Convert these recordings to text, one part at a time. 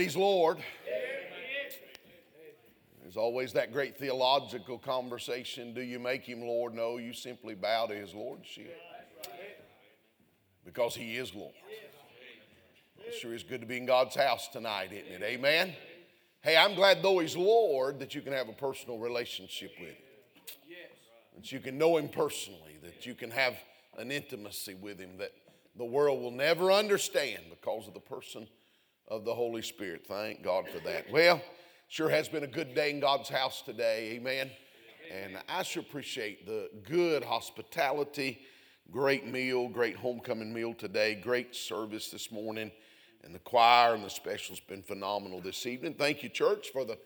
He's Lord. There's always that great theological conversation do you make Him Lord? No, you simply bow to His Lordship because He is Lord. It sure is good to be in God's house tonight, isn't it? Amen. Hey, I'm glad though He's Lord that you can have a personal relationship with Him. That you can know Him personally, that you can have an intimacy with Him that the world will never understand because of the person of the Holy Spirit. Thank God for that. Well, sure has been a good day in God's house today. Amen. And I sure appreciate the good hospitality, great meal, great homecoming meal today, great service this morning. And the choir and the specials been phenomenal this evening. Thank you, church, for the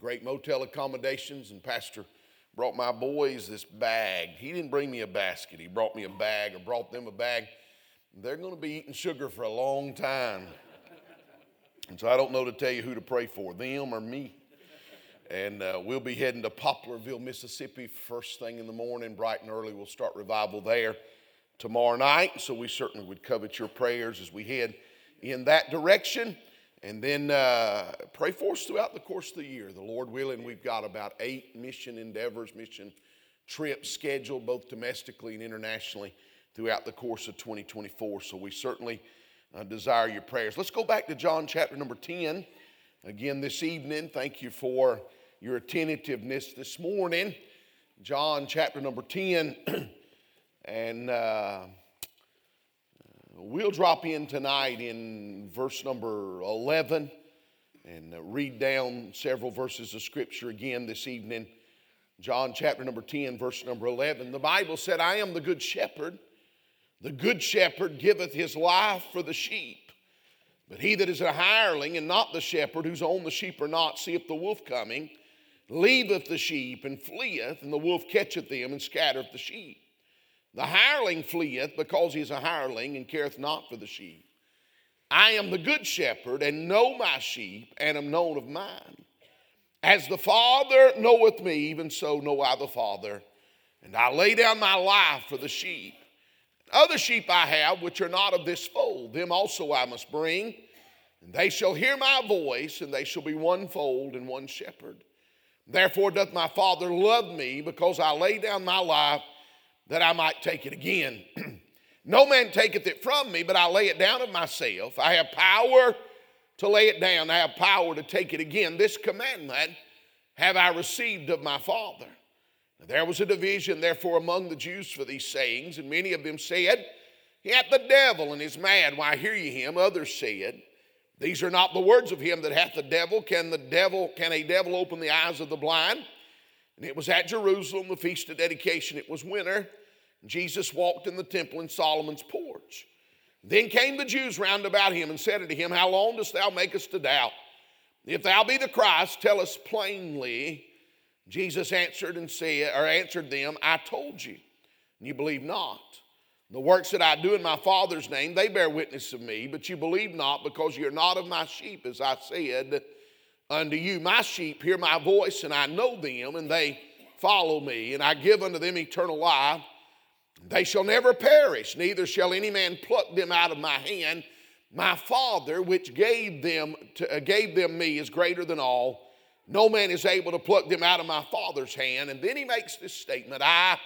great motel accommodations. And Pastor brought my boys this bag. He didn't bring me a basket, he brought me a bag or brought them a bag. They're going to be eating sugar for a long time. And so I don't know to tell you who to pray for, them or me. And uh, we'll be heading to Poplarville, Mississippi, first thing in the morning, bright and early. We'll start revival there tomorrow night. So we certainly would covet your prayers as we head in that direction. And then uh, pray for us throughout the course of the year. The Lord willing, we've got about eight mission endeavors, mission trips scheduled, both domestically and internationally, throughout the course of 2024. So we certainly uh, desire your prayers. Let's go back to John chapter number 10 again this evening. Thank you for your attentiveness this morning. John chapter number 10. and uh, we'll drop in tonight in verse number 11 and read down several verses of scripture again this evening. John chapter number 10, verse number 11. The Bible said, I am the good shepherd. The good shepherd giveth his life for the sheep. But he that is a hireling and not the shepherd, whose own the sheep are not, seeth the wolf coming, leaveth the sheep and fleeth, and the wolf catcheth them and scattereth the sheep. The hireling fleeth because he is a hireling and careth not for the sheep. I am the good shepherd and know my sheep and am known of mine. As the Father knoweth me, even so know I the Father. And I lay down my life for the sheep. Other sheep I have which are not of this fold, them also I must bring, and they shall hear my voice, and they shall be one fold and one shepherd. Therefore doth my Father love me, because I lay down my life that I might take it again. no man taketh it from me, but I lay it down of myself. I have power to lay it down, I have power to take it again. This commandment have I received of my Father. There was a division, therefore, among the Jews for these sayings, and many of them said, He hath the devil and is mad. Why hear ye him? Others said, These are not the words of him that hath the devil. Can the devil, can a devil open the eyes of the blind? And it was at Jerusalem, the feast of dedication. It was winter. Jesus walked in the temple in Solomon's porch. Then came the Jews round about him and said unto him, How long dost thou make us to doubt? If thou be the Christ, tell us plainly. Jesus answered and said, or answered them, I told you, and you believe not. The works that I do in my Father's name, they bear witness of me, but you believe not because you're not of my sheep, as I said unto you. My sheep hear my voice, and I know them, and they follow me, and I give unto them eternal life. They shall never perish, neither shall any man pluck them out of my hand. My Father, which gave them, to, uh, gave them me, is greater than all no man is able to pluck them out of my Father's hand. And then he makes this statement I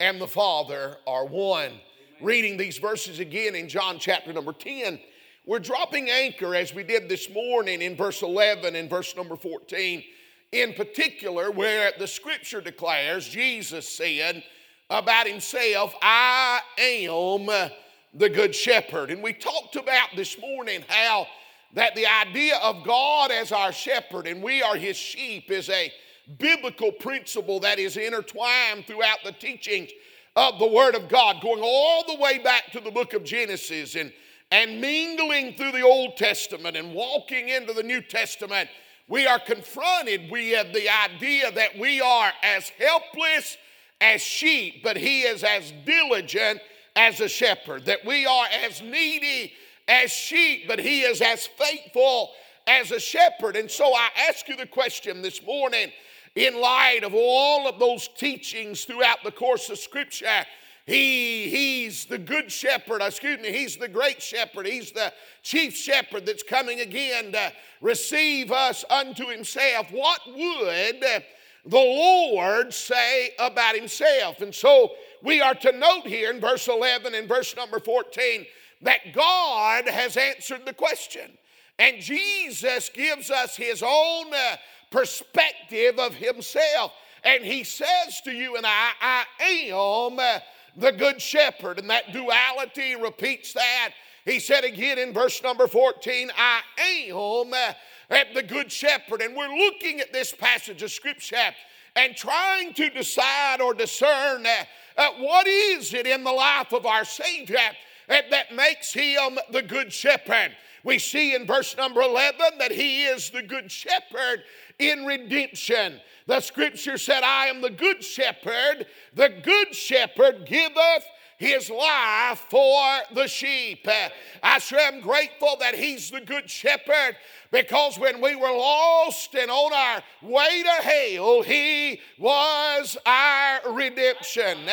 and the Father are one. Reading these verses again in John chapter number 10, we're dropping anchor as we did this morning in verse 11 and verse number 14. In particular, where the scripture declares, Jesus said about himself, I am the good shepherd. And we talked about this morning how that the idea of God as our shepherd and we are his sheep is a biblical principle that is intertwined throughout the teachings of the Word of God, going all the way back to the book of Genesis and, and mingling through the Old Testament and walking into the New Testament. We are confronted, with the idea that we are as helpless as sheep, but He is as diligent as a shepherd, that we are as needy as sheep, but he is as faithful as a shepherd. And so I ask you the question this morning in light of all of those teachings throughout the course of Scripture. he, he's the good shepherd, excuse me, he's the great shepherd. He's the chief shepherd that's coming again to receive us unto himself. What would the Lord say about himself? And so we are to note here in verse 11 and verse number 14 that God has answered the question. And Jesus gives us his own uh, perspective of himself. And he says to you and I, I am uh, the good shepherd. And that duality repeats that. He said again in verse number 14, I am uh, the good shepherd. And we're looking at this passage of scripture and trying to decide or discern what is it in the life of our Savior that makes him the good shepherd. We see in verse number 11 that he is the good shepherd in redemption. The scripture said, I am the good shepherd. The good shepherd giveth his life for the sheep. I sure am grateful that he's the good shepherd because when we were lost and on our way to hell, He was our redemption.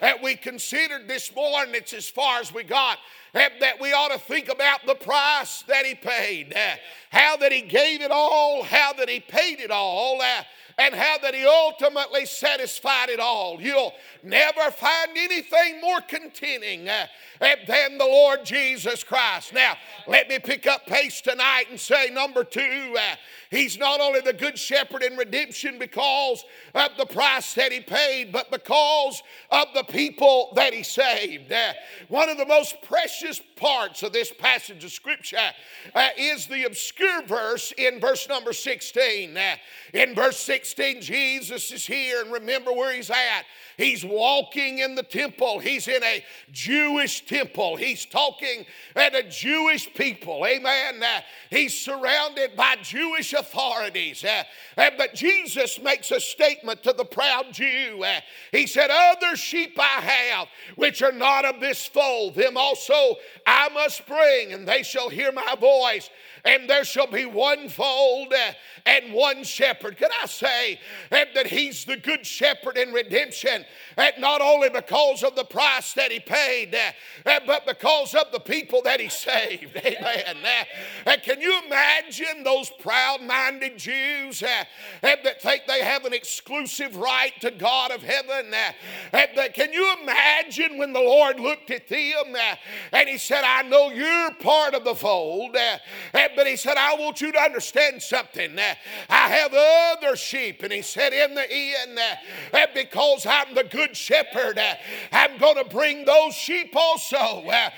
That we considered this morning, it's as far as we got uh, that we ought to think about the price that he paid, uh, how that he gave it all, how that he paid it all, and how that he ultimately satisfied it all. You'll never find anything more contenting uh, than the Lord Jesus Christ. Now, let me pick up pace tonight and say, number two, uh, he's not only the good shepherd in redemption because of the price that he paid, but because of the people that he saved. Uh, one of the most precious parts of this passage of Scripture uh, is the obscure verse in verse number 16. Uh, in verse 16, Jesus is here, and remember where he's at. He's walking in the temple. He's in a Jewish temple. He's talking at a Jewish people. Amen. Uh, he's surrounded by Jewish authorities. Uh, uh, but Jesus makes a statement to the proud Jew. Uh, he said, Other sheep I have, which are not of this fold, them also I must bring, and they shall hear my voice and there shall be one fold uh, and one shepherd. Can I say uh, that He's the good shepherd in redemption, uh, not only because of the price that He paid, eh, eh, but because of the people that He saved? Amen. Eh, and Can you imagine those proud minded Jews that think they have an exclusive right to God of heaven? Can you imagine when the Lord looked at them and He said, I know you're part of the fold, but he said, I want you to understand something. I have other sheep. And he said, In the end, because I'm the good shepherd, uh, I'm going to bring those sheep also. Uh,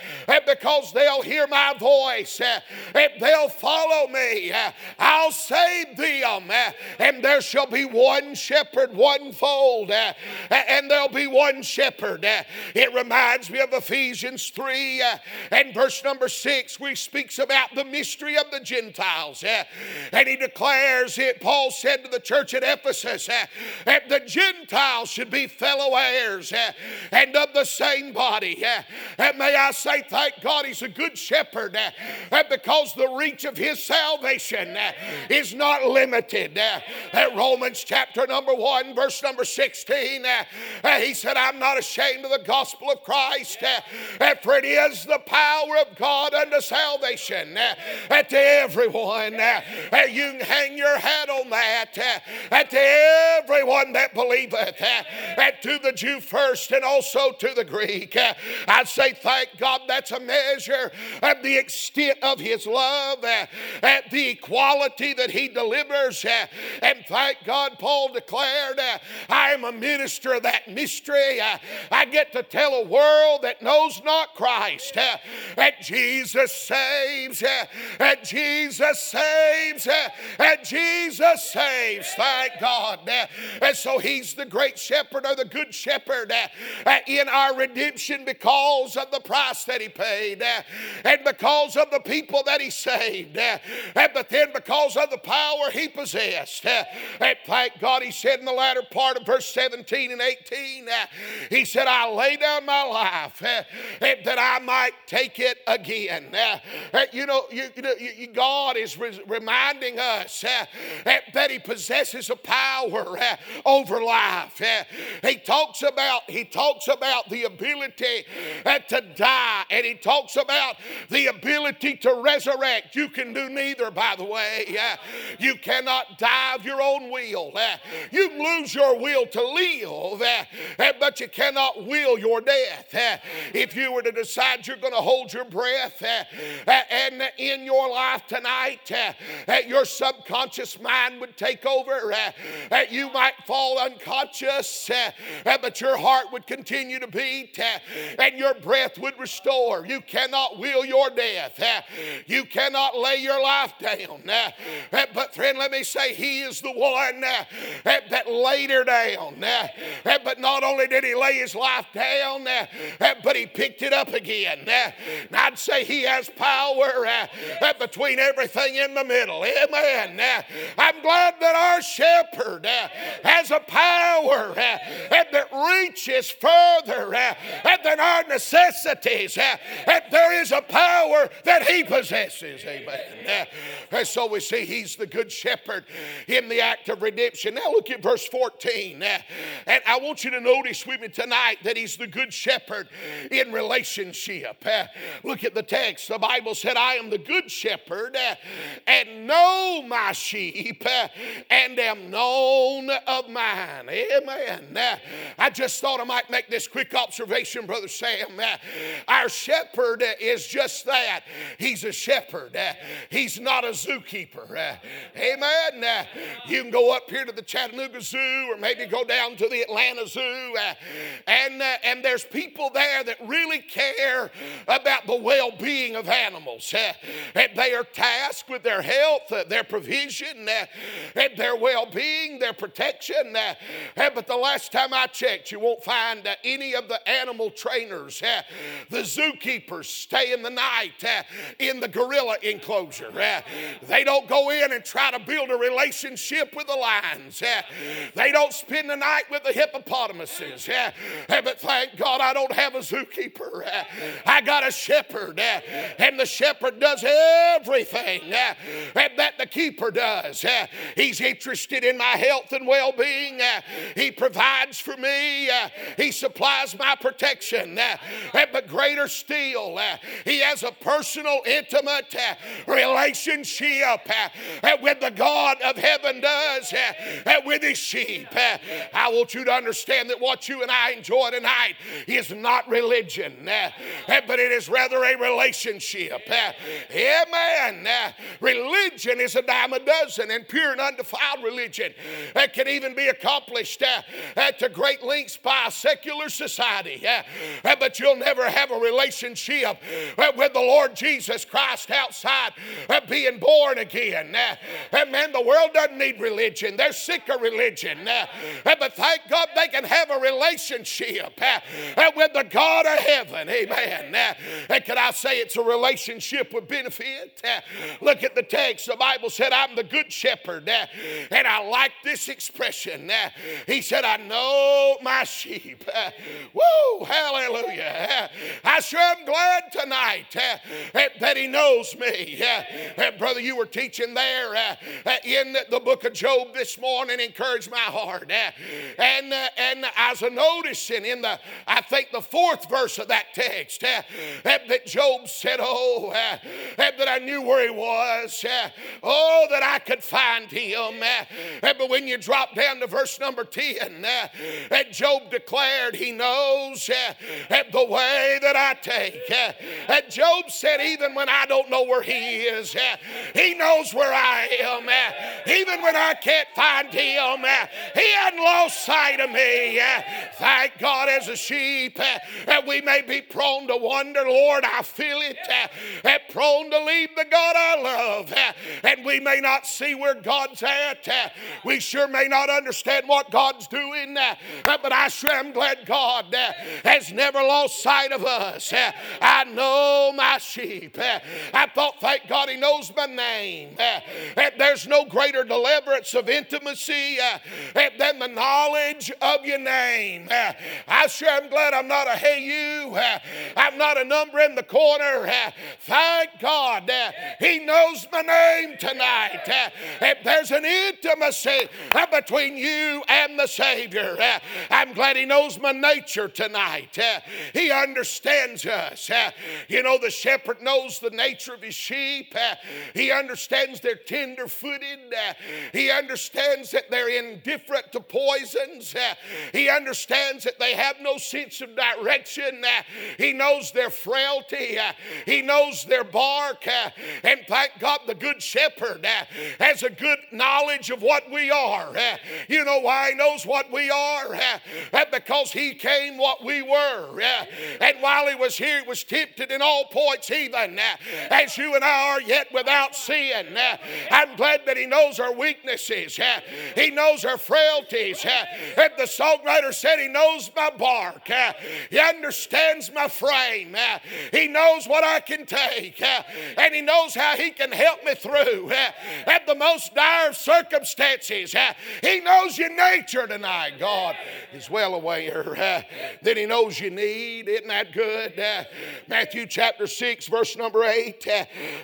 because they'll hear my voice, uh, and they'll follow me. I'll save them. And there shall be one shepherd, one fold, and there'll be one shepherd. It reminds me of Ephesians 3 and verse number 6, which speaks about the mystery of the Gentiles. And he declares it, Paul said to the church at Ephesus, that the Gentiles should be fellow heirs eh, and of the same body. Eh. And may I say, thank God he's a good shepherd eh, because the reach of his salvation is not limited. Romans chapter number 1, verse number 16, he said, I'm not ashamed of the gospel of Christ, for it is the power of God unto salvation to everyone. You can hang your hat on that. To everyone that believeth, to the Jew first and also to the Greek. I say, thank God, that's a measure of the extent of His love, at the equality that He delivers. And thank God, Paul declared, I am a minister of that mystery. I get to tell a world that knows not Christ that Jesus saves, that Jesus saves, and Jesus saves. Thank God. And so he's the great shepherd of the good shepherd uh, uh, in our redemption because of the price that he paid uh, and because of the people that he saved. And but then because of the power he possessed. And thank God he said in the latter part of verse 17 and 18, he said, I lay down my life that I might take it again. You know, God is re- reminding us uh, that He possesses a power uh, over life. Uh, he talks about he talks about the ability uh, to die, and he talks about the ability to resurrect. You can do neither, by the way. Uh, you cannot die of your own will. Uh, you can lose your will to live, uh, but you cannot will your death. if you were to decide you're going to hold your breath, and in your life tonight, your subconscious mind would take over. You might fall unconscious, but your heart would continue to beat, eh, and your breath would restore. You cannot will your death. Eh. You cannot lay your life down. Eh. But, friend, let me say, He is the one that laid her down. But not only did He lay His life down, but He picked it up again. And I'd say He has power between everything in the middle. Amen. I'm glad that our shepherd has a power that reaches further uh, than our necessities. Uh, and there is a power that He possesses. Amen. Uh, and so we see He's the good shepherd in the act of redemption. Now look at verse 14. And I want you to notice with me tonight that He's the good shepherd in relationship. Look at the text. The Bible said, I am the good shepherd and know my sheep and am known of mine. Amen. I just thought I might make this quick observation, Brother Sam. Our shepherd is just that. He's a shepherd. He's not a zookeeper. Amen. You can go up here to the Chattanooga Zoo or maybe go down to the Atlanta Zoo, and, uh, and there's people there that really care about the well being of animals. They are tasked with their health, uh, their provision, uh, their well being, their protection. But the last time I checked, you won't find any of the animal trainers, eh, the zookeepers, stay in the night eh, in the gorilla enclosure. Eh. They don't go in and try to build a relationship with the lions. They don't spend the night with the hippopotamuses. But thank God I don't have a zookeeper. I got a shepherd, and the shepherd does everything that the keeper does. He's interested in my health and well being. He provides for me, uh, He supplies my protection. Uh, but greater still, uh, He has a personal, intimate relationship with the God of heaven does with His sheep. I want you to understand that what you and I enjoy tonight is not religion, but it is rather a relationship. Amen. Religion is a dime a dozen, and pure and undefiled religion that can even be accomplished to great lengths by a secular society. Uh, but you'll never have a relationship uh, with the Lord Jesus Christ outside of being born again. Man, the world doesn't need religion, they're sick of religion. But thank God they can have a relationship with the God of heaven. Amen. And can I say it's a relationship with benefit? Look at the text. The Bible said, I'm the good shepherd. And I like this expression. He said, I know Oh, my sheep. Woo, hallelujah. I sure am glad tonight eh, eh, that he knows me. Eh, brother, you were teaching there in the book of Job this morning, encouraged my heart. And, and I was noticing in the, I think the fourth verse of that text, that Job said, Oh, that I knew where he was. Oh, that I could find him. But when you drop down to verse number 10, that Job declared he knows uh, uh, the way that I take. Uh, that Job said, even when I don't know where he is, he knows where I am. Even when I can't find him, he hadn't lost sight of me. Thank God, as a sheep, that we may be prone to wonder, Lord, I feel it, prone to leave the God I love, and we may not see where God's at. We sure may not understand what God's doing, Uh, but I sure am glad God uh, has never lost sight of us. Uh, I know my sheep. I thought, thank God, He knows my name. There's no greater greater deliverance of intimacy than the knowledge of your name. I sure am glad I'm not a hey you. I'm not a number in the corner. Thank God He knows my name tonight. There's an intimacy between you and the Savior. I'm glad He knows my nature tonight. He understands us. You know, the shepherd knows the nature of his sheep. He understands they're tender footed. He understands that they're indifferent to poisons. He understands that they have no sense of direction. He knows their frailty. He knows their bark. And thank God the good shepherd has a good knowledge of what we are. You know why he knows what we are? Eh, eh, because he came what we were. Eh. And while he was here, he was tempted in all points, even as you and I are yet without sin. I'm glad that he knows our weaknesses. He knows our frailties. And the songwriter said he knows my bark. He understands my frame. He knows what I can take. And he knows how he can help me through at the most dire circumstances. He knows your nature tonight. God is well aware uh, that he knows you need. Isn't that good? Uh, Matthew chapter 6, verse number 8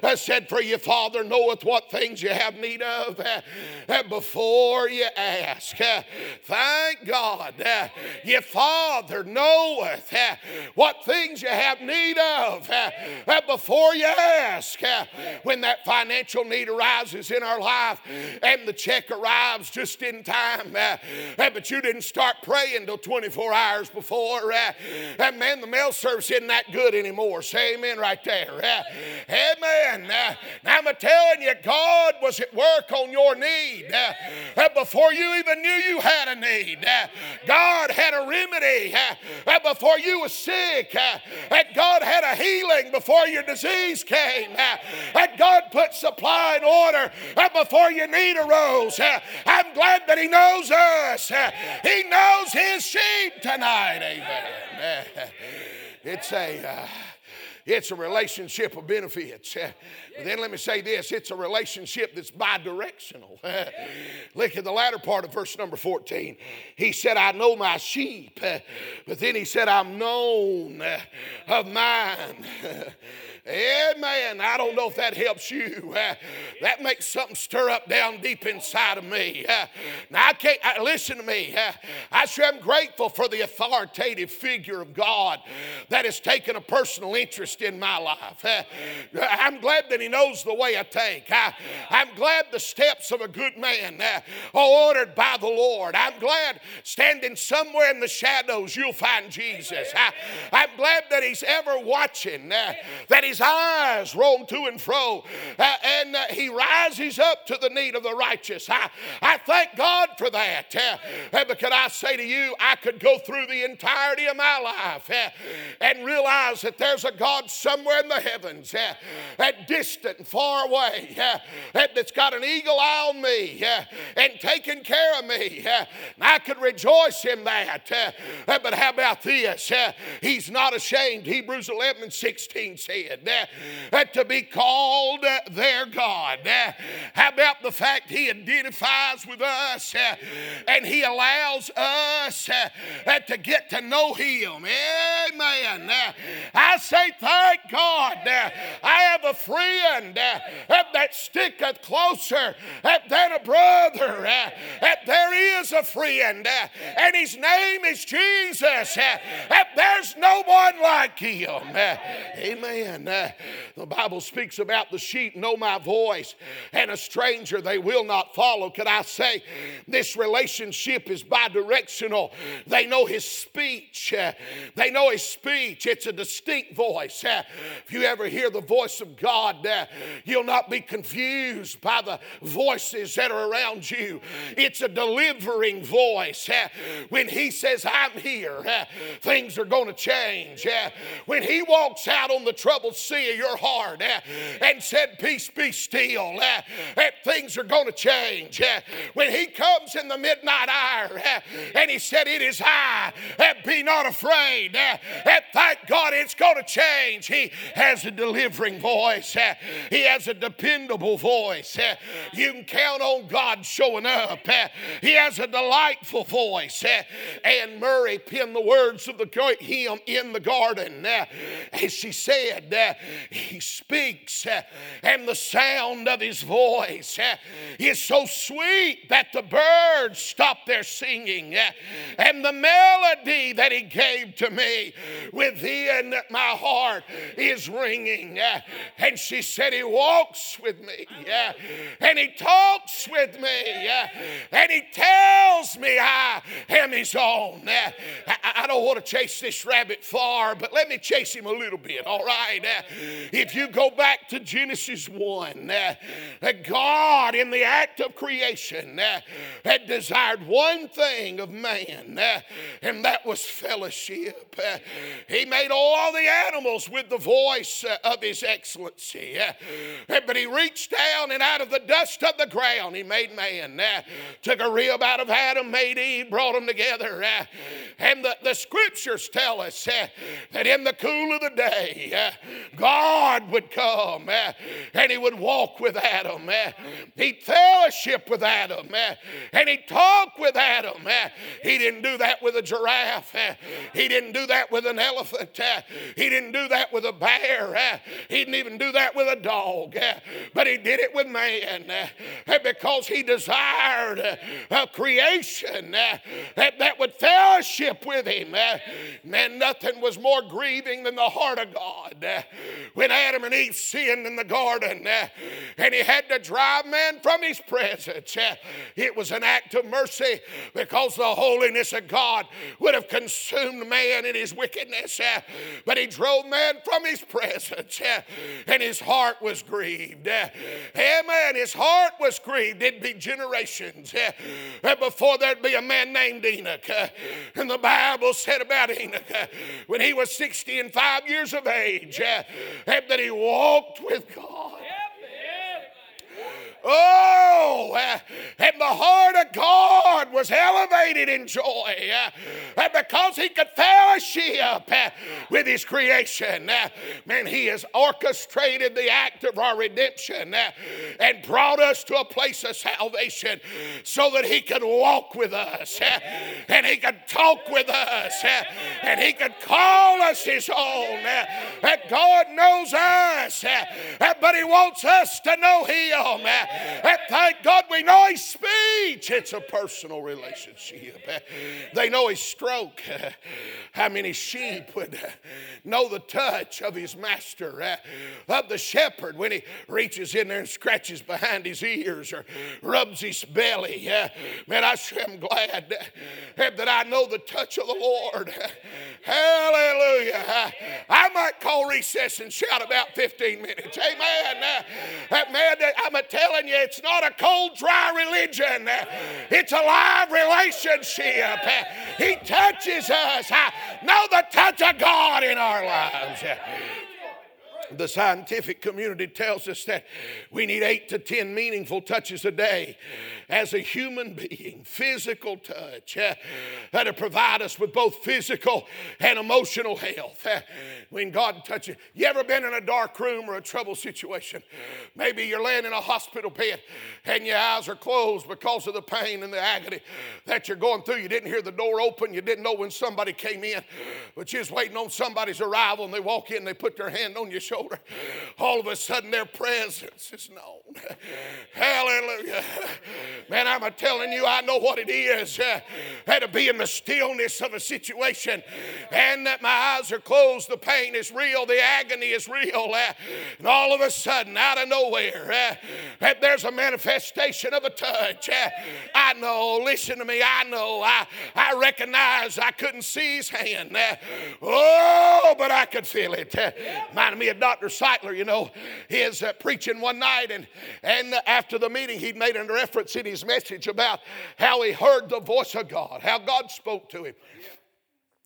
uh, said, For your Father knoweth what things you have need of before you ask. Thank God. Your Father knoweth what things you have need of before you ask. When that financial need arises in our life and the check arrives just in time, but you didn't start praying till 24 hours before, and man, the mail service isn't that good anymore. Say amen right there. Eh? Amen. Now I'm telling you, God was at work on your need before you even knew you had a need. God had a remedy before you were sick. God had a healing before your disease came. That God put supply in order before your need arose. I'm glad that He knows us. He knows His sheep tonight. Amen. It's a. Uh, it's a relationship of benefits. But then let me say this it's a relationship that's bi directional. Look at the latter part of verse number 14. He said, I know my sheep, but then he said, I'm known of mine. Amen. I don't know if that helps you. Uh, that makes something stir up down deep inside of me. Uh, now, I can't, uh, listen to me. I sure am grateful for the authoritative figure of God that has taken a personal interest in my life. I'm glad that He knows the way I take. I, am glad the steps of a good man uh, are ordered by the Lord. I'm glad standing somewhere in the shadows, you'll find Jesus. I, I'm glad that He's ever watching, that He's his eyes roam to and fro, uh, and uh, he rises up to the need of the righteous. I, I thank God for that. Uh, uh, but can I say to you, I could go through the entirety of my life uh, and realize that there's a God somewhere in the heavens, uh, that distant and far away, that's got an eagle eye on me and taking care of me. I could rejoice in that. but how about this? he's not ashamed. Hebrews 11 and 16 said, uh, to be called their God. How about the fact He identifies with us and He allows us to get to know Him? Amen. I say, thank God. I have a friend uh, that sticketh closer than a brother. Uh, there is a friend, uh, and His name is Jesus. There's no one like Him. Amen. The Bible speaks about the sheep know my voice, and a stranger they will not follow. Could I say this relationship is bi directional? They know his speech. They know his speech. It's a distinct voice. If you ever hear the voice of God, you'll not be confused by the voices that are around you. It's a delivering voice. Eh, when he says, I'm here, eh, things are going to change. Eh, when he walks out on the troubled sea of your heart and said, Peace be still, things are going to change. When he comes in the midnight hour and he said, It is I, be not afraid, thank God it's going to change. He has a delivering voice. He has a dependable voice. You can count on God showing up. He has a delightful voice. And Murray penned the words of the great hymn in the garden. As she said, He speaks, and the sound of His voice is so sweet that the birds stop their singing. And the melody that He gave to me within my heart is ringing. And she said, He walks with me, Yeah. and He talks with me, Yeah. and He tells me I am His own. I don't want to chase this rabbit far, but let me chase him a little bit, all right? If you go back to Genesis 1, that God, in the act of creation, had desired one thing of man, and that was fellowship. He made all the animals with the voice uh, of His excellency. But He reached down and out of the dust of the ground, He made man. Took a rib out of Adam, made Eve, brought them together. And the, the scriptures tell us that in the cool of the day, God would come and He would walk with Adam. He'd fellowship with Adam and He'd talk with Adam. He didn't do that with a giraffe, He didn't do that with an elephant, He didn't do that with a bear, He didn't even do that with a dog, eh, but He did it with man eh, eh, because He desired a creation that would fellowship with Him. Man, nothing was more grieving than the heart of God. When Adam and Eve sinned in the garden and He had to drive man from His presence, it was an act of mercy because the holiness of God would have consumed man in his wickedness. But He drove man from His presence and His heart was grieved. Eh, Amen. His heart was grieved. It'd be generations eh, eh, before there'd be a man named Enoch. And the Bible said about Enoch when he was 60 and five years of age that he walked with God. Oh, uh, and the heart of God was elevated in joy uh, because he could fellowship uh, with his creation. Man, he has orchestrated the act of our redemption and brought us to a place of salvation so that he could walk with us and he could talk with us and he could call us his own. That God knows us, but he wants us to know him. And thank God we know His speech. It's a personal relationship. They know His stroke. How many sheep would know the touch of his master, uh, of the shepherd when he reaches in there and scratches behind his ears or rubs his belly? Uh, man, I sure am glad uh, that I know the touch of the Lord. Hallelujah. I might call recess and shout about 15 minutes. Amen. Man, I'm a telling you, it's not a cold, dry religion, it's a live relationship. He touches us. Know the touch of God in our lives. The scientific community tells us that we need eight to ten meaningful touches a day as a human being, physical touch, uh, to provide us with both physical and emotional health. Uh, when God touches you, ever been in a dark room or a trouble situation? Maybe you're laying in a hospital bed and your eyes are closed because of the pain and the agony that you're going through. You didn't hear the door open, you didn't know when somebody came in, but you was waiting on somebody's arrival and they walk in, they put their hand on your shoulder. All of a sudden, their presence is known. Hallelujah. Man, I'm telling you, I know what it is uh, to be in the stillness of a situation and that my eyes are closed. The pain is real, the agony is real. Uh, and all of a sudden, out of nowhere, uh, there's a manifestation of a touch. Uh, I know, listen to me, I know, I, I recognize I couldn't see his hand. Uh, oh, but I could feel it. Uh, reminded me of Dr. Sightler, you know, he is uh, preaching one night, and, and after the meeting, he'd made a reference in his message about how he heard the voice of God, how God spoke to him.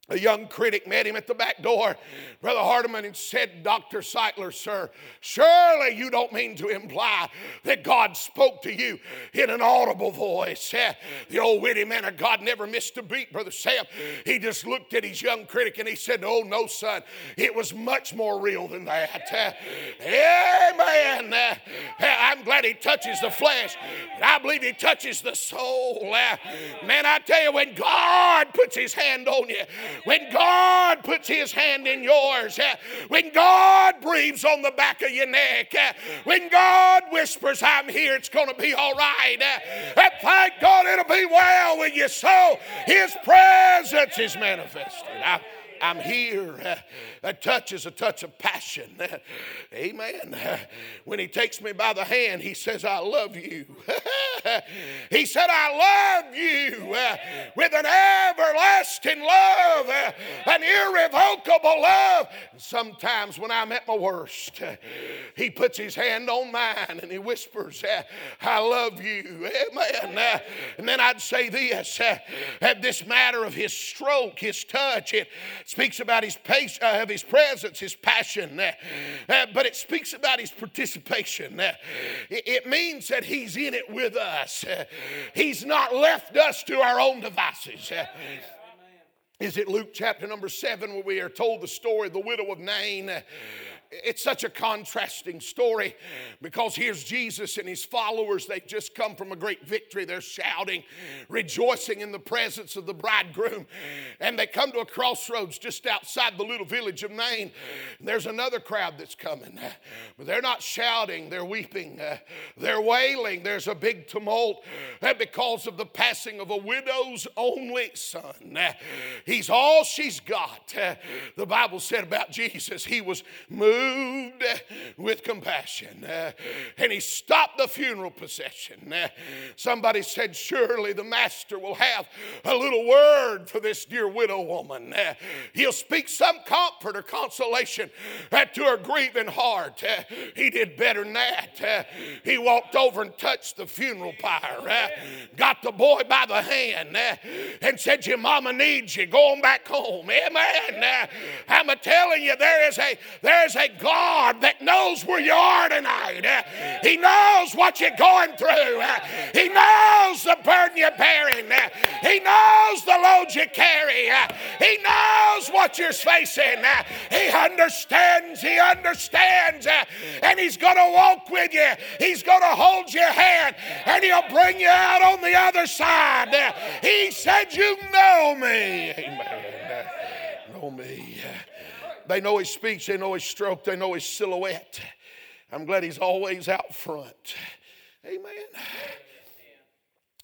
A young critic met him at the back door, Brother Hardeman, and said, Dr. Sightler, sir, surely you don't mean to imply that God spoke to you in an audible voice. Eh? The old witty man of God never missed a beat, Brother Sam. He just looked at his young critic and he said, Oh, no, son, it was much more real than that. Eh? Amen. Eh? I'm glad he touches the flesh, I believe he touches the soul. Man, I tell you, when God puts his hand on you, when God puts his hand in yours, uh, when God breathes on the back of your neck, uh, when God whispers, I'm here, it's going to be all right. And thank God it'll be well with your soul. His presence is manifested. I, I'm here. A touch is a touch of passion. Amen. When he takes me by the hand, he says, I love you. he said, I love you with an everlasting love, an irrevocable love. Sometimes when I'm at my worst, he puts his hand on mine and he whispers, I love you. Amen. And then I'd say this this matter of his stroke, his touch, it speaks about his pace, uh, of his presence, his passion, uh, uh, but it speaks about his participation. Uh, it, it, means that he's in it with us. Uh, he's not left us to our own devices. Uh, is it Luke chapter number seven where we are told the story of the widow of Nain? It's such a contrasting story because here's Jesus and his followers. They've just come from a great victory. They're shouting, rejoicing in the presence of the bridegroom. And they come to a crossroads just outside the little village of Nain. There's another crowd that's coming, uh, but they're not shouting, they're weeping, uh, they're wailing. There's a big tumult uh, because of the passing of a widow's only son. He's all she's got. The Bible said about Jesus, he was moved moved with compassion. Uh, and he stopped the funeral procession. Uh, somebody said, Surely the master will have a little word for this dear widow woman. Uh, he'll speak some comfort or consolation to her grieving heart. he did better than that. he walked over and touched the funeral pyre, got the boy by the hand, and said, Your mama needs you. Going back home. Amen. I'm telling you, there is a there is a God that knows where you are tonight. Eh? He knows what you're going through. Eh? He knows the burden you're bearing. Eh? He knows the load you carry. He knows what you're facing. He understands. He understands. And He's going to walk with you. He's going to hold your hand and He'll bring you out on the other side. He said, You know me. Amen. Know me. They know his speech, they know his stroke, they know his silhouette. I'm glad he's always out front. Amen.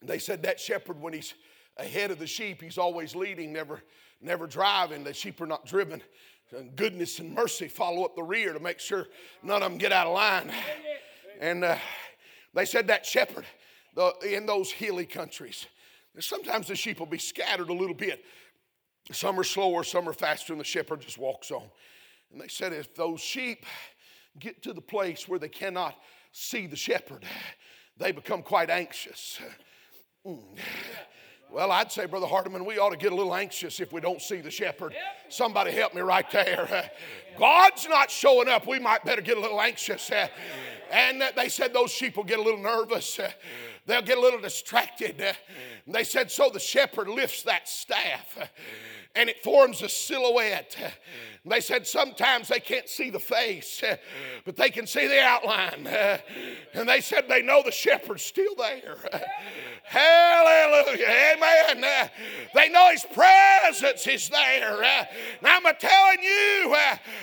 They said that shepherd, when he's ahead of the sheep, he's always leading, never, never driving. The sheep are not driven. Goodness and mercy follow up the rear to make sure none of them get out of line. And uh, they said that shepherd the, in those hilly countries, sometimes the sheep will be scattered a little bit. Some are slower, some are faster, and the shepherd just walks on. And they said, if those sheep get to the place where they cannot see the shepherd, they become quite anxious. Mm. Well, I'd say, Brother Hardeman, we ought to get a little anxious if we don't see the shepherd. Somebody help me right there. God's not showing up. We might better get a little anxious. And they said those sheep will get a little nervous. They'll get a little distracted. They said, so the shepherd lifts that staff and it forms a silhouette. They said sometimes they can't see the face, but they can see the outline. And they said they know the shepherd's still there. Hallelujah. Amen. They know his presence is there. Now I'm telling you,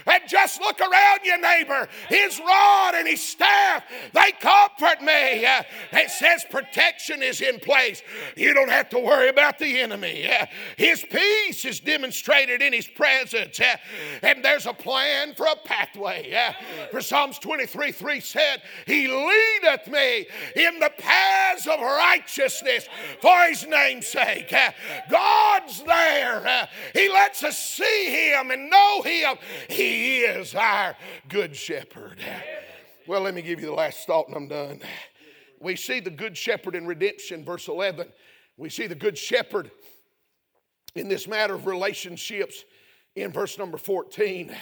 and just look around your neighbor. His rod and his staff, they comfort me. It says protection is in place. You don't have to worry about the enemy. His peace is demonstrated in his presence. And there's a plan for a pathway. For Psalms 23 3 said, He leadeth me in the paths of righteousness for his name's sake. God's there. He lets us see him and know him. He is our good shepherd. Well, let me give you the last thought and I'm done. We see the good shepherd in redemption, verse 11. We see the good shepherd in this matter of relationships in verse number 14.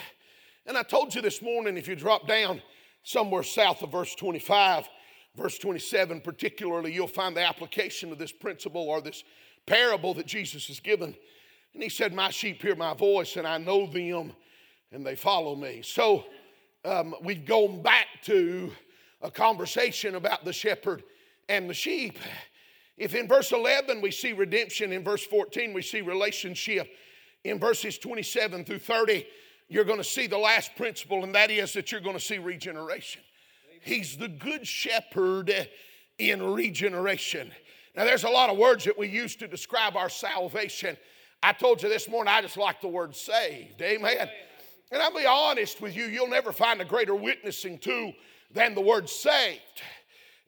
And I told you this morning, if you drop down somewhere south of verse 25, verse 27 particularly, you'll find the application of this principle or this parable that Jesus has given. And he said, My sheep hear my voice, and I know them, and they follow me. So um, we've gone back to a conversation about the shepherd and the sheep. If in verse 11 we see redemption, in verse 14 we see relationship, in verses 27 through 30, you're going to see the last principle, and that is that you're going to see regeneration. He's the good shepherd in regeneration. Now, there's a lot of words that we use to describe our salvation. I told you this morning, I just like the word saved. Amen. And I'll be honest with you, you'll never find a greater witnessing tool than the word saved.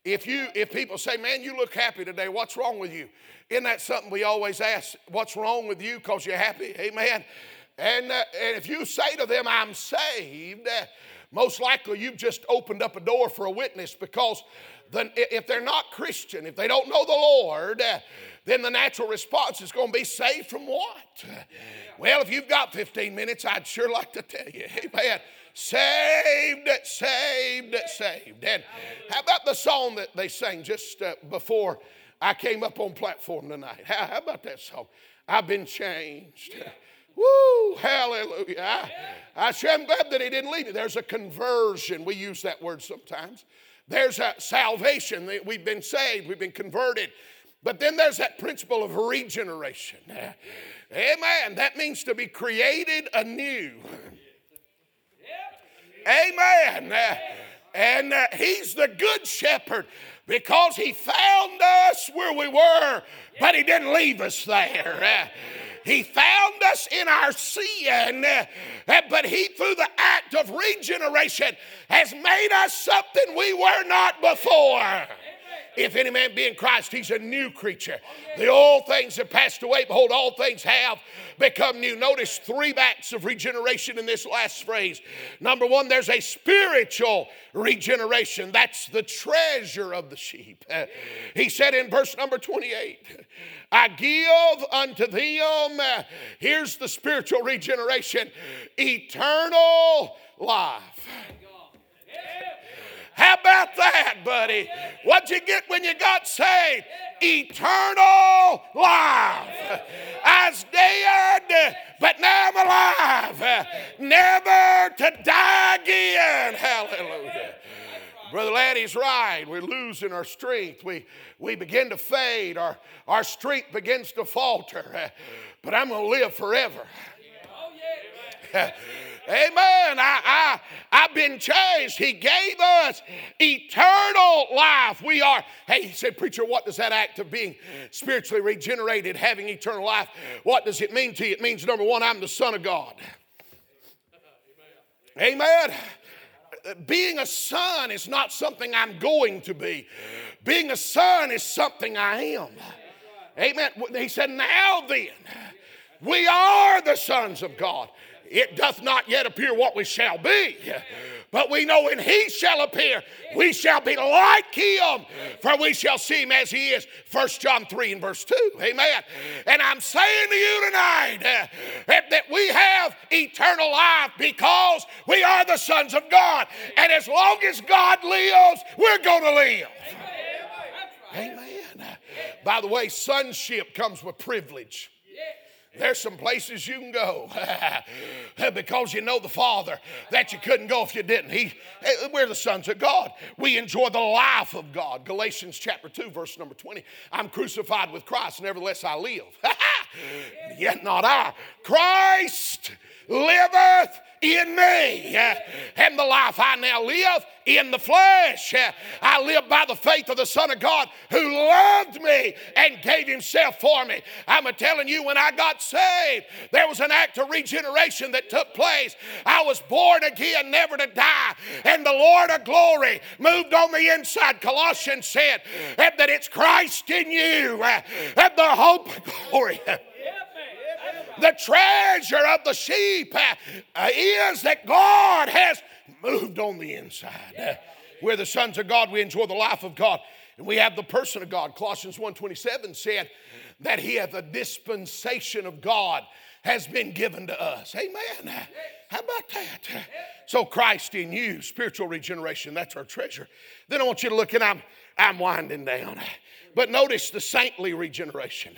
If you if people say, "Man, you look happy today. What's wrong with you?" Isn't that something we always ask? What's wrong with you? Cause you're happy. Amen. And uh, and if you say to them, "I'm saved," uh, most likely you've just opened up a door for a witness because then if they're not Christian, if they don't know the Lord, uh, then the natural response is going to be saved from what? Well, if you've got 15 minutes, I'd sure like to tell you, amen. Saved, saved, saved. And how about the song that they sang just uh, before I came up on platform tonight? How, how about that song? I've been changed. Woo, hallelujah. I, I sure am glad that he didn't leave me. There's a conversion. We use that word sometimes. There's a salvation. We've been saved, we've been converted. But then there's that principle of regeneration. Amen. That means to be created anew. Amen. And uh, he's the good shepherd because he found us where we were, but he didn't leave us there. He found us in our sin, but He, through the act of regeneration, has made us something we were not before. If any man be in Christ, he's a new creature. The old things have passed away. Behold, all things have become new. Notice three acts of regeneration in this last phrase. Number one, there's a spiritual regeneration. That's the treasure of the sheep. He said in verse number 28, I give unto them, here's the spiritual regeneration, eternal life. How about that, buddy? What'd you get when you got saved? Eternal life. I was dead, but now I'm alive. Never to die again. Hallelujah. Brother Laddie's right. We're losing our strength. We, we begin to fade. Our, our strength begins to falter. But I'm going to live forever. Oh, Amen. I, I, I've been changed. He gave us eternal life. We are, hey, he said, Preacher, what does that act of being spiritually regenerated, having eternal life, what does it mean to you? It means, number one, I'm the Son of God. Amen. Being a son is not something I'm going to be. Being a son is something I am. Amen. He said, Now then, we are the sons of God. It doth not yet appear what we shall be. But we know when he shall appear, we shall be like him, for we shall see him as he is. First John 3 and verse 2. Amen. And I'm saying to you tonight uh, that we have eternal life because we are the sons of God. And as long as God lives, we're going to live. Amen. By the way, sonship comes with privilege. There's some places you can go because you know the Father that you couldn't go if you didn't. He, eh, we're the sons of God. We enjoy the life of God. Galatians chapter 2, verse number 20. I'm crucified with Christ, nevertheless I live. Yet not I. Christ liveth in me. And the life I now live in the flesh, I live by the faith of the Son of God who loved me and gave himself for me. I'm telling you, when I got saved, there was an act of regeneration that took place. I was born again, never to die. And the Lord of glory moved on the inside. Colossians said that it's Christ in you, and the hope of glory. The treasure of the sheep uh, uh, is that God has moved on the inside. Uh, we're the sons of God, we enjoy the life of God. And we have the person of God. Colossians 1:27 said that he hath a dispensation of God has been given to us. Amen. Uh, how about that? Uh, so Christ in you, spiritual regeneration, that's our treasure. Then I want you to look and I'm I'm winding down. But notice the saintly regeneration.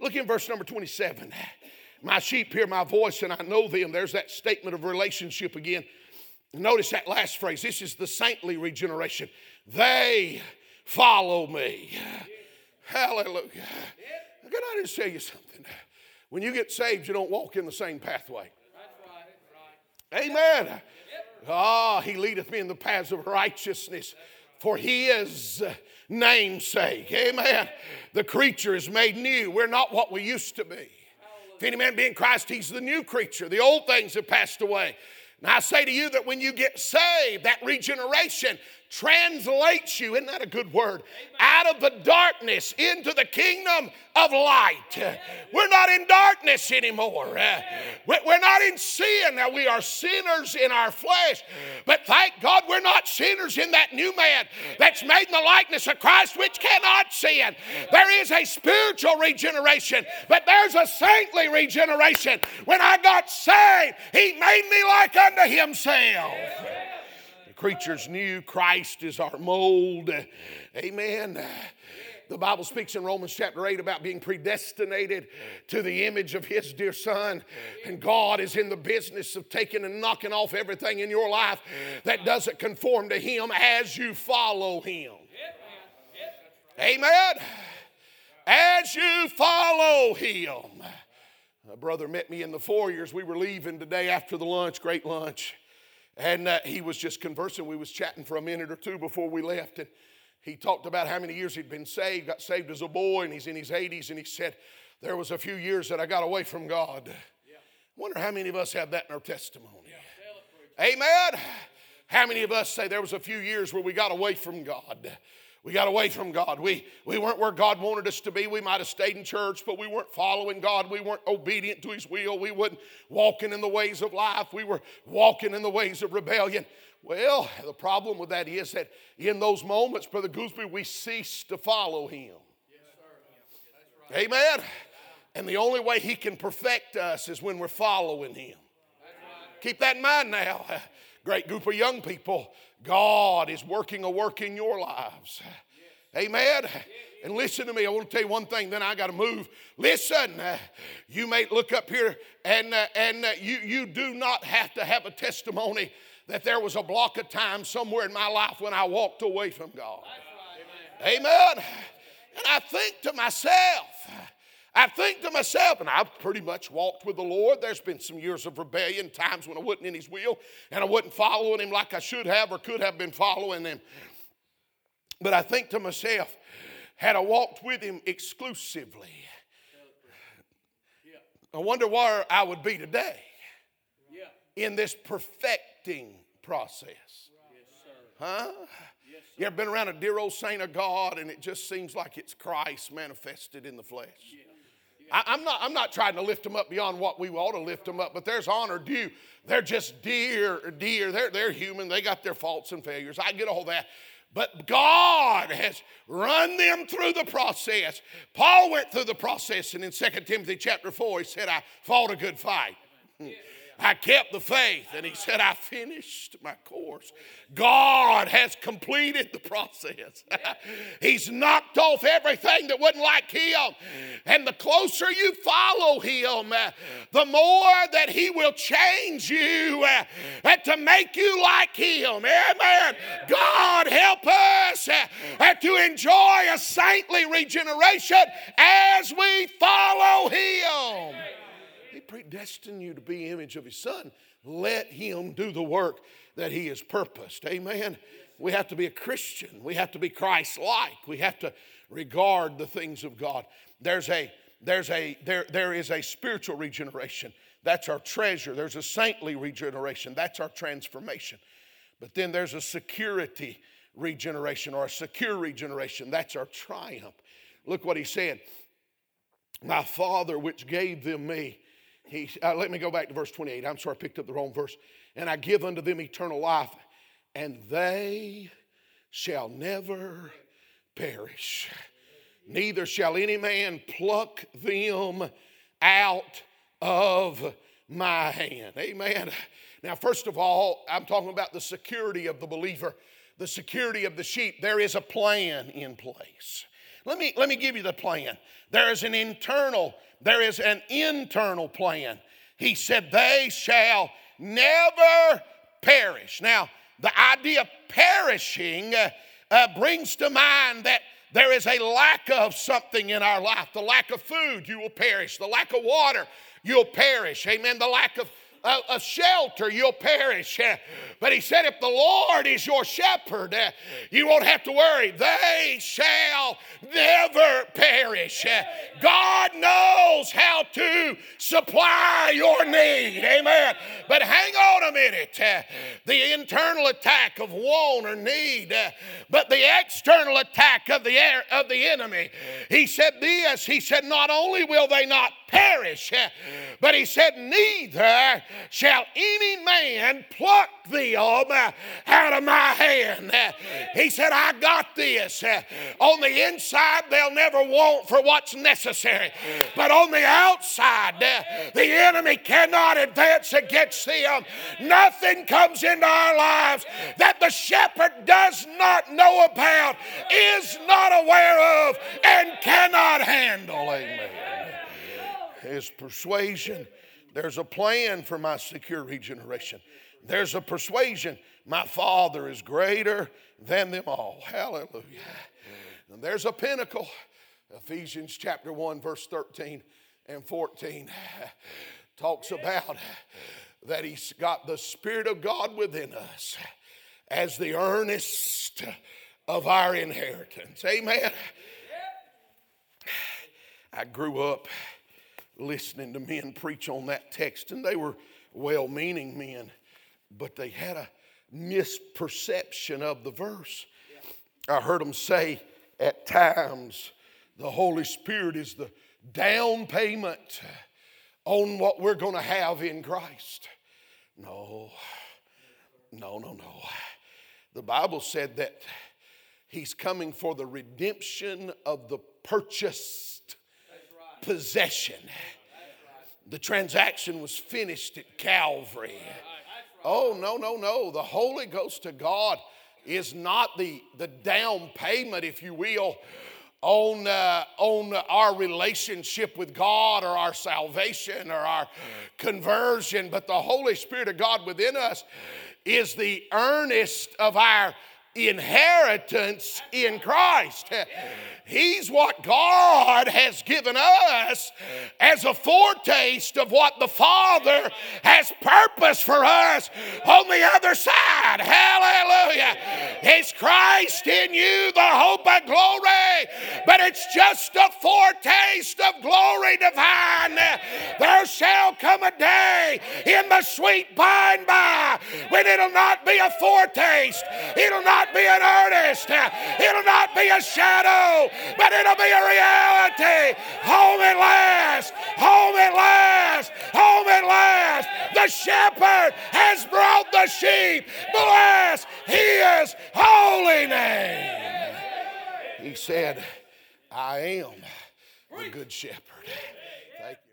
Look in verse number 27. My sheep hear my voice and I know them. There's that statement of relationship again. Notice that last phrase. This is the saintly regeneration. They follow me. Hallelujah. Can I just tell you something? When you get saved, you don't walk in the same pathway. Amen. Ah, he leadeth me in the paths of righteousness for his namesake. Amen. The creature is made new. We're not what we used to be. If any man be in Christ, he's the new creature. The old things have passed away. And I say to you that when you get saved, that regeneration translates you, isn't that a good word? Out of the darkness into the kingdom of light. We're not in darkness anymore. We're not in sin. Now, we are sinners in our flesh, but thank God we're not sinners in that new man that's made in the likeness of Christ, which cannot sin. There is a spiritual regeneration, but there's a saintly regeneration. When I got saved, He made me like unto Himself creature's new. Christ is our mold. Amen. The Bible speaks in Romans chapter 8 about being predestinated to the image of His dear Son. And God is in the business of taking and knocking off everything in your life that doesn't conform to Him as you follow Him. Amen. As you follow Him. A brother met me in the four years We were leaving today after the lunch, great lunch. And uh, he was just conversing. We was chatting for a minute or two before we left. And he talked about how many years he'd been saved, got saved as a boy, and he's in his 80s. And he said, There was a few years that I got away from God. Yeah. Wonder how many of us have that in our testimony. Yeah. Amen. How many of us say there was a few years where we got away from God? We got away from God. We, we weren't where God wanted us to be. We might have stayed in church, but we weren't following God. We weren't obedient to His will. We weren't walking in the ways of life. We were walking in the ways of rebellion. Well, the problem with that is that in those moments, Brother Gooseby, we cease to follow Him. Yes, right. Amen. And the only way He can perfect us is when we're following Him. Right. Keep that in mind now. Great group of young people God is working a work in your lives. Amen. And listen to me, I want to tell you one thing, then I got to move. Listen, you may look up here and, uh, and uh, you, you do not have to have a testimony that there was a block of time somewhere in my life when I walked away from God. Amen. And I think to myself, I think to myself, and I've pretty much walked with the Lord. There's been some years of rebellion, times when I wasn't in His will and I wasn't following Him like I should have or could have been following Him. But I think to myself, had I walked with Him exclusively, I wonder where I would be today in this perfecting process. Huh? You ever been around a dear old saint of God and it just seems like it's Christ manifested in the flesh? I, am not, I'm not trying to lift them up beyond what we ought to lift them up, but there's honor due. They're just dear, dear. They're, they're human. They got their faults and failures. I get all that. But God has run them through the process. Paul went through the process, and in 2 Timothy chapter 4, he said, I fought a good fight. I kept the faith. And he said, I finished my course. God has completed the process. He's knocked off everything that wasn't like him. And the closer you follow him, the more that he will change you uh, to make you like him. Amen. God help us uh, to enjoy a saintly regeneration as we follow him predestined you to be image of his son. Let him do the work that he has purposed. Amen. We have to be a Christian. We have to be Christ-like. We have to regard the things of God. There's a there's a there there is a spiritual regeneration. That's our treasure. There's a saintly regeneration. That's our transformation. But then there's a security regeneration or a secure regeneration. That's our triumph. Look what he said. My Father, which gave them me, he, uh, let me go back to verse 28. I'm sorry, I picked up the wrong verse. And I give unto them eternal life, and they shall never perish. Neither shall any man pluck them out of my hand. Amen. Now, first of all, I'm talking about the security of the believer, the security of the sheep. There is a plan in place. Let me, let me give you the plan. There is an internal, there is an internal plan. He said, They shall never perish. Now, the idea of perishing uh, uh, brings to mind that there is a lack of something in our life. The lack of food, you will perish. The lack of water, you'll perish. Amen. The lack of a, shelter, you'll perish. But he said, if the Lord is your shepherd, you won't have to worry. They shall never perish. God knows how to supply your need. Amen. But hang on a minute. Uh, the internal attack of want or need, uh, but the external attack of the, air, of the enemy. He said this, he said, not only will they not perish. Uh, but he said, Neither shall any man pluck them um, out of my hand. He said, I got this. On the inside, they'll never want for what's necessary. But on the outside, the enemy cannot advance against them. Nothing comes into our lives that the shepherd does not know about, is not aware of, and cannot handle. Amen His persuasion. There's a plan for my secure regeneration. There's a persuasion. My Father is greater than them all. Hallelujah. And there's a pinnacle. Ephesians chapter 1, verse 13 and 14 talks about that He's got the Spirit of God within us as the earnest of our inheritance. Amen. I grew up listening to men preach on that text, and they were well meaning men, but they had a misperception of the verse. I heard them say at times the Holy Spirit is the down payment on what we're going to have in Christ. No, no, no, no. The Bible said that He's coming for the redemption of the purchase possession. The transaction was finished at Calvary. Oh, no, no, no. The Holy Ghost of God is not the, the down payment, if you will, on, uh, on our relationship with God or our salvation or our conversion, but the Holy Spirit of God within us is the earnest of our inheritance in Christ. He's what God has given us as a foretaste of what the Father has purposed for us on the other side. Hallelujah. Is Christ in you the hope of glory? But it's just a foretaste of glory divine. There shall come a day in the sweet by and by when it'll not be a foretaste, it'll not be an earnest, it'll not be a shadow, but it'll be a reality. Home at last, home at last, home at last. The shepherd has brought the sheep. Bless his holy name. He said, I am the good shepherd. Thank you.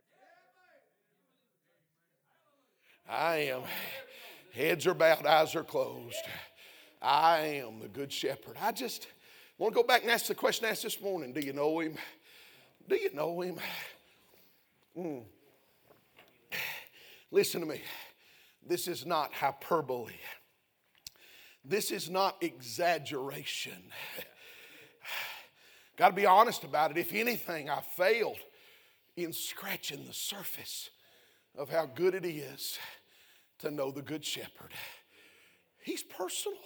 I am. Heads are bowed, eyes are closed. I am the good shepherd. I just want to go back and ask the question asked this morning Do you know him? Do you know him? Mm. Listen to me. This is not hyperbole. This is not exaggeration. Got to be honest about it. If anything, I failed in scratching the surface of how good it is to know the Good Shepherd. He's personal.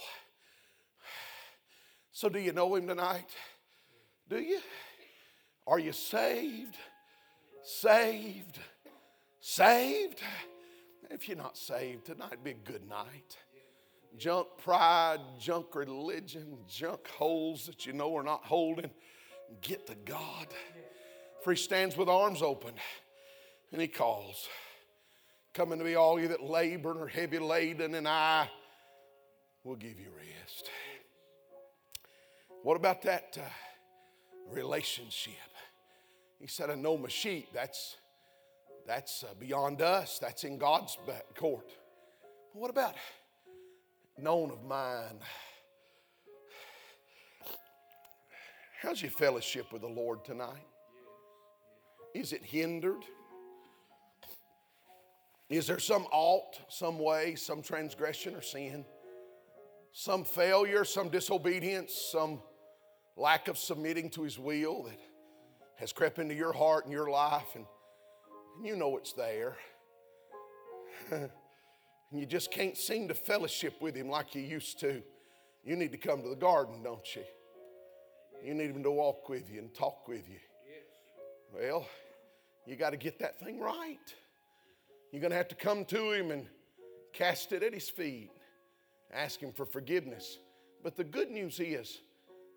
So, do you know him tonight? Do you? Are you saved? Saved? Saved? If you're not saved, tonight be a good night. Junk pride, junk religion, junk holes that you know are not holding. Get to God. For he stands with arms open and he calls. Come unto me, all you that labor and are heavy laden, and I will give you rest. What about that? Uh, relationship. He said, I know my sheep. That's, that's uh, beyond us, that's in God's court. But what about known of mine? How's your fellowship with the Lord tonight? Is it hindered? Is there some alt, some way, some transgression or sin? Some failure, some disobedience, some lack of submitting to His will that has crept into your heart and your life, and, and you know it's there. and you just can't seem to fellowship with Him like you used to. You need to come to the garden, don't you? You need him to walk with you and talk with you. Well, you got to get that thing right. You're going to have to come to him and cast it at his feet, ask him for forgiveness. But the good news is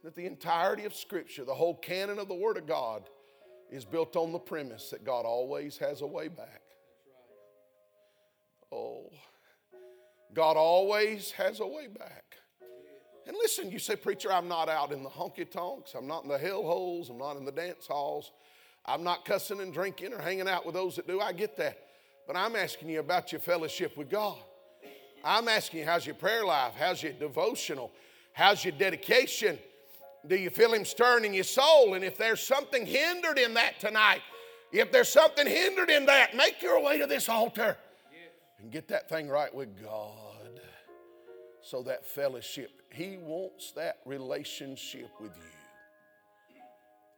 that the entirety of Scripture, the whole canon of the Word of God, is built on the premise that God always has a way back. Oh, God always has a way back. And listen, you say, Preacher, I'm not out in the honky tonks, I'm not in the hell holes, I'm not in the dance halls, I'm not cussing and drinking or hanging out with those that do. I get that. But I'm asking you about your fellowship with God. I'm asking you, how's your prayer life? How's your devotional? How's your dedication? Do you feel Him stirring in your soul? And if there's something hindered in that tonight, if there's something hindered in that, make your way to this altar and get that thing right with God. So that fellowship he wants that relationship with you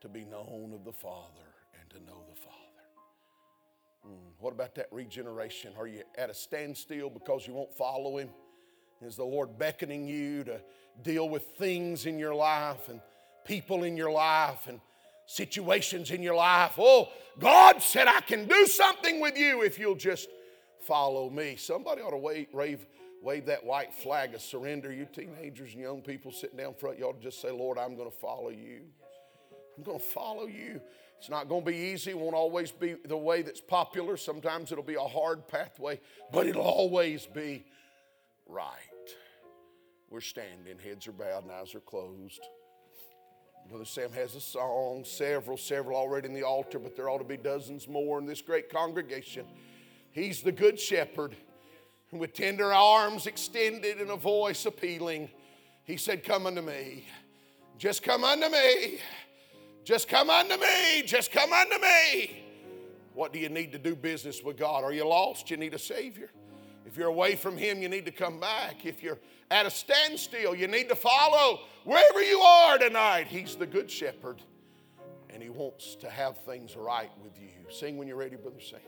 to be known of the Father and to know the Father. Hmm, what about that regeneration? Are you at a standstill because you won't follow Him? Is the Lord beckoning you to deal with things in your life and people in your life and situations in your life? Oh, God said, I can do something with you if you'll just follow me. Somebody ought to wait, rave wave that white flag of surrender. You teenagers and young people sitting down front, you ought to just say, Lord, I'm going to follow you. I'm going to follow you. It's not going to be easy. It won't always be the way that's popular. Sometimes it'll be a hard pathway, but it'll always be right. We're standing, heads are bowed, and eyes are closed. Brother Sam has a song, several, several already in the altar, but there ought to be dozens more in this great congregation. He's the good shepherd. And with tender arms extended and a voice appealing, he said, Come unto me. Just come unto me. Just come unto me. Just come unto me. What do you need to do business with God? Are you lost? You need a Savior. If you're away from Him, you need to come back. If you're at a standstill, you need to follow wherever you are tonight. He's the Good Shepherd, and He wants to have things right with you. Sing when you're ready, Brother Sam.